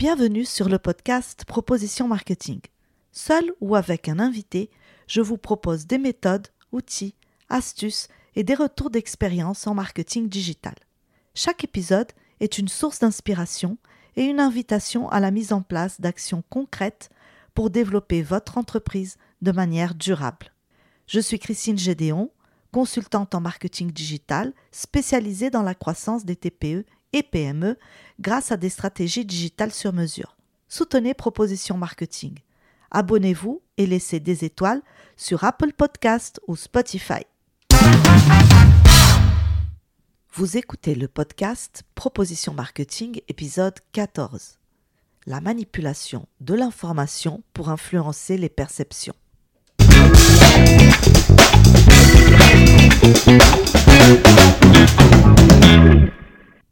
Bienvenue sur le podcast Proposition Marketing. Seul ou avec un invité, je vous propose des méthodes, outils, astuces et des retours d'expérience en marketing digital. Chaque épisode est une source d'inspiration et une invitation à la mise en place d'actions concrètes pour développer votre entreprise de manière durable. Je suis Christine Gédéon, consultante en marketing digital spécialisée dans la croissance des TPE et PME grâce à des stratégies digitales sur mesure. Soutenez Proposition Marketing. Abonnez-vous et laissez des étoiles sur Apple Podcast ou Spotify. Vous écoutez le podcast Proposition Marketing épisode 14. La manipulation de l'information pour influencer les perceptions.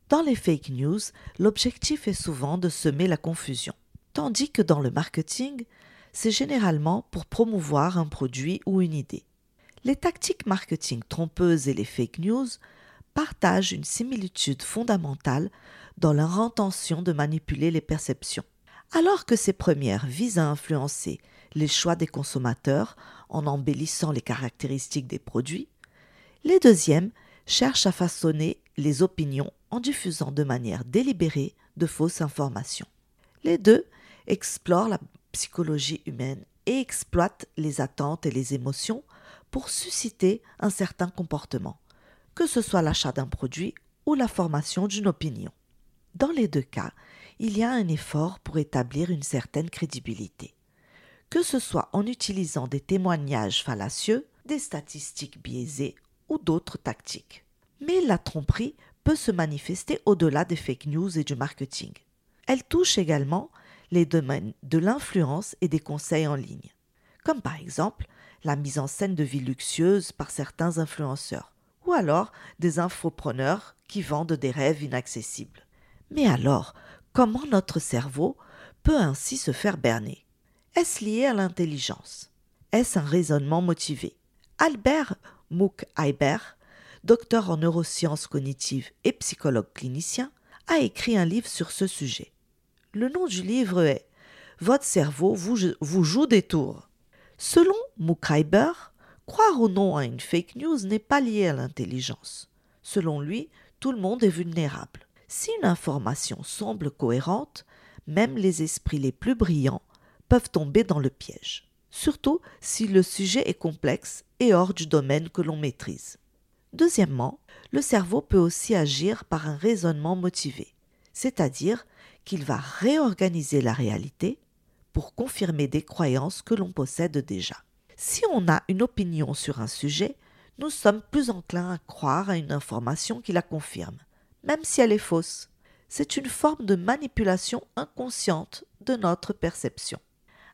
Dans les fake news, l'objectif est souvent de semer la confusion, tandis que dans le marketing, c'est généralement pour promouvoir un produit ou une idée. Les tactiques marketing trompeuses et les fake news partagent une similitude fondamentale dans leur intention de manipuler les perceptions. Alors que ces premières visent à influencer les choix des consommateurs en embellissant les caractéristiques des produits, les deuxièmes cherchent à façonner les opinions en diffusant de manière délibérée de fausses informations. Les deux explorent la psychologie humaine et exploitent les attentes et les émotions pour susciter un certain comportement, que ce soit l'achat d'un produit ou la formation d'une opinion. Dans les deux cas, il y a un effort pour établir une certaine crédibilité, que ce soit en utilisant des témoignages fallacieux, des statistiques biaisées ou d'autres tactiques. Mais la tromperie peut se manifester au-delà des fake news et du marketing. Elle touche également les domaines de l'influence et des conseils en ligne, comme par exemple la mise en scène de vies luxueuses par certains influenceurs, ou alors des infopreneurs qui vendent des rêves inaccessibles. Mais alors, comment notre cerveau peut ainsi se faire berner? Est-ce lié à l'intelligence? Est-ce un raisonnement motivé? Albert Mouk docteur en neurosciences cognitives et psychologue clinicien, a écrit un livre sur ce sujet. Le nom du livre est Votre cerveau vous, joue des tours. Selon Muckreiber, croire ou non à une fake news n'est pas lié à l'intelligence. Selon lui, tout le monde est vulnérable. Si une information semble cohérente, même les esprits les plus brillants peuvent tomber dans le piège, surtout si le sujet est complexe et hors du domaine que l'on maîtrise. Deuxièmement, le cerveau peut aussi agir par un raisonnement motivé, c'est-à-dire qu'il va réorganiser la réalité pour confirmer des croyances que l'on possède déjà. Si on a une opinion sur un sujet, nous sommes plus enclins à croire à une information qui la confirme, même si elle est fausse. C'est une forme de manipulation inconsciente de notre perception.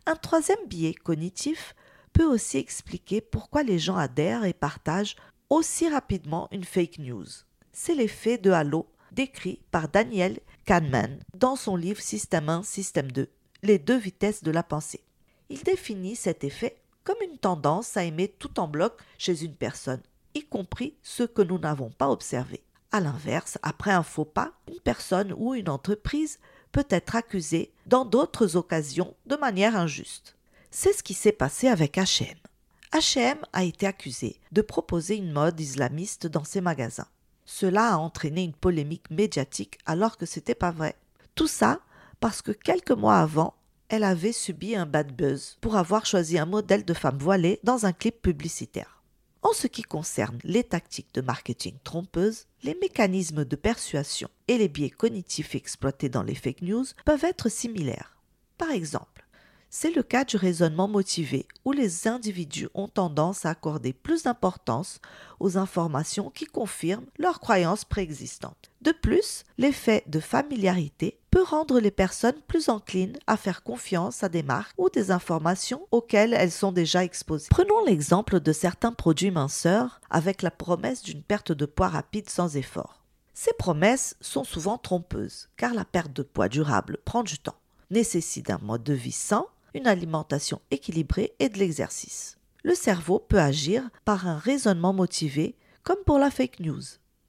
Un troisième biais cognitif peut aussi expliquer pourquoi les gens adhèrent et partagent aussi rapidement une fake news. C'est l'effet de halo décrit par Daniel Kahneman dans son livre Système 1, Système 2, les deux vitesses de la pensée. Il définit cet effet comme une tendance à aimer tout en bloc chez une personne, y compris ceux que nous n'avons pas observés. A l'inverse, après un faux pas, une personne ou une entreprise peut être accusée dans d'autres occasions de manière injuste. C'est ce qui s'est passé avec H&M. H&M a été accusé de proposer une mode islamiste dans ses magasins. Cela a entraîné une polémique médiatique alors que c'était pas vrai. Tout ça parce que quelques mois avant, elle avait subi un bad buzz pour avoir choisi un modèle de femme voilée dans un clip publicitaire. En ce qui concerne les tactiques de marketing trompeuses, les mécanismes de persuasion et les biais cognitifs exploités dans les fake news peuvent être similaires. Par exemple, c'est le cas du raisonnement motivé, où les individus ont tendance à accorder plus d'importance aux informations qui confirment leurs croyances préexistantes. De plus, l'effet de familiarité peut rendre les personnes plus enclines à faire confiance à des marques ou des informations auxquelles elles sont déjà exposées. Prenons l'exemple de certains produits minceurs avec la promesse d'une perte de poids rapide sans effort. Ces promesses sont souvent trompeuses, car la perte de poids durable prend du temps, nécessite un mode de vie sain une alimentation équilibrée et de l'exercice. Le cerveau peut agir par un raisonnement motivé comme pour la fake news.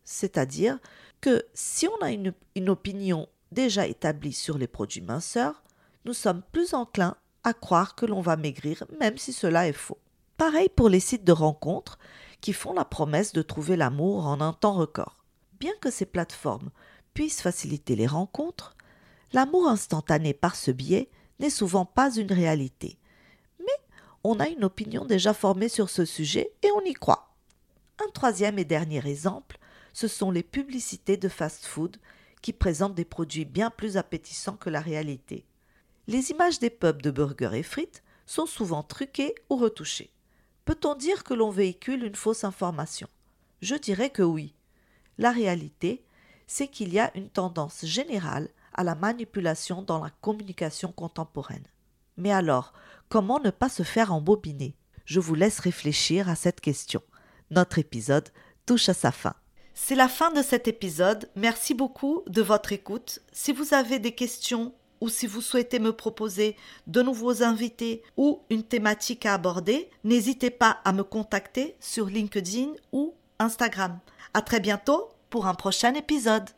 C'est-à-dire que si on a une, opinion déjà établie sur les produits minceurs, nous sommes plus enclins à croire que l'on va maigrir même si cela est faux. Pareil pour les sites de rencontres qui font la promesse de trouver l'amour en un temps record. Bien que ces plateformes puissent faciliter les rencontres, l'amour instantané par ce biais n'est souvent pas une réalité. Mais on a une opinion déjà formée sur ce sujet et on y croit. Un troisième et dernier exemple, ce sont les publicités de fast-food qui présentent des produits bien plus appétissants que la réalité. Les images des pubs de burgers et frites sont souvent truquées ou retouchées. Peut-on dire que l'on véhicule une fausse information? Je dirais que oui. La réalité, c'est qu'il y a une tendance générale à la manipulation dans la communication contemporaine. Mais alors, comment ne pas se faire embobiner? Je vous laisse réfléchir à cette question. Notre épisode touche à sa fin. C'est la fin de cet épisode. Merci beaucoup de votre écoute. Si vous avez des questions ou si vous souhaitez me proposer de nouveaux invités ou une thématique à aborder, n'hésitez pas à me contacter sur LinkedIn ou Instagram. À très bientôt pour un prochain épisode.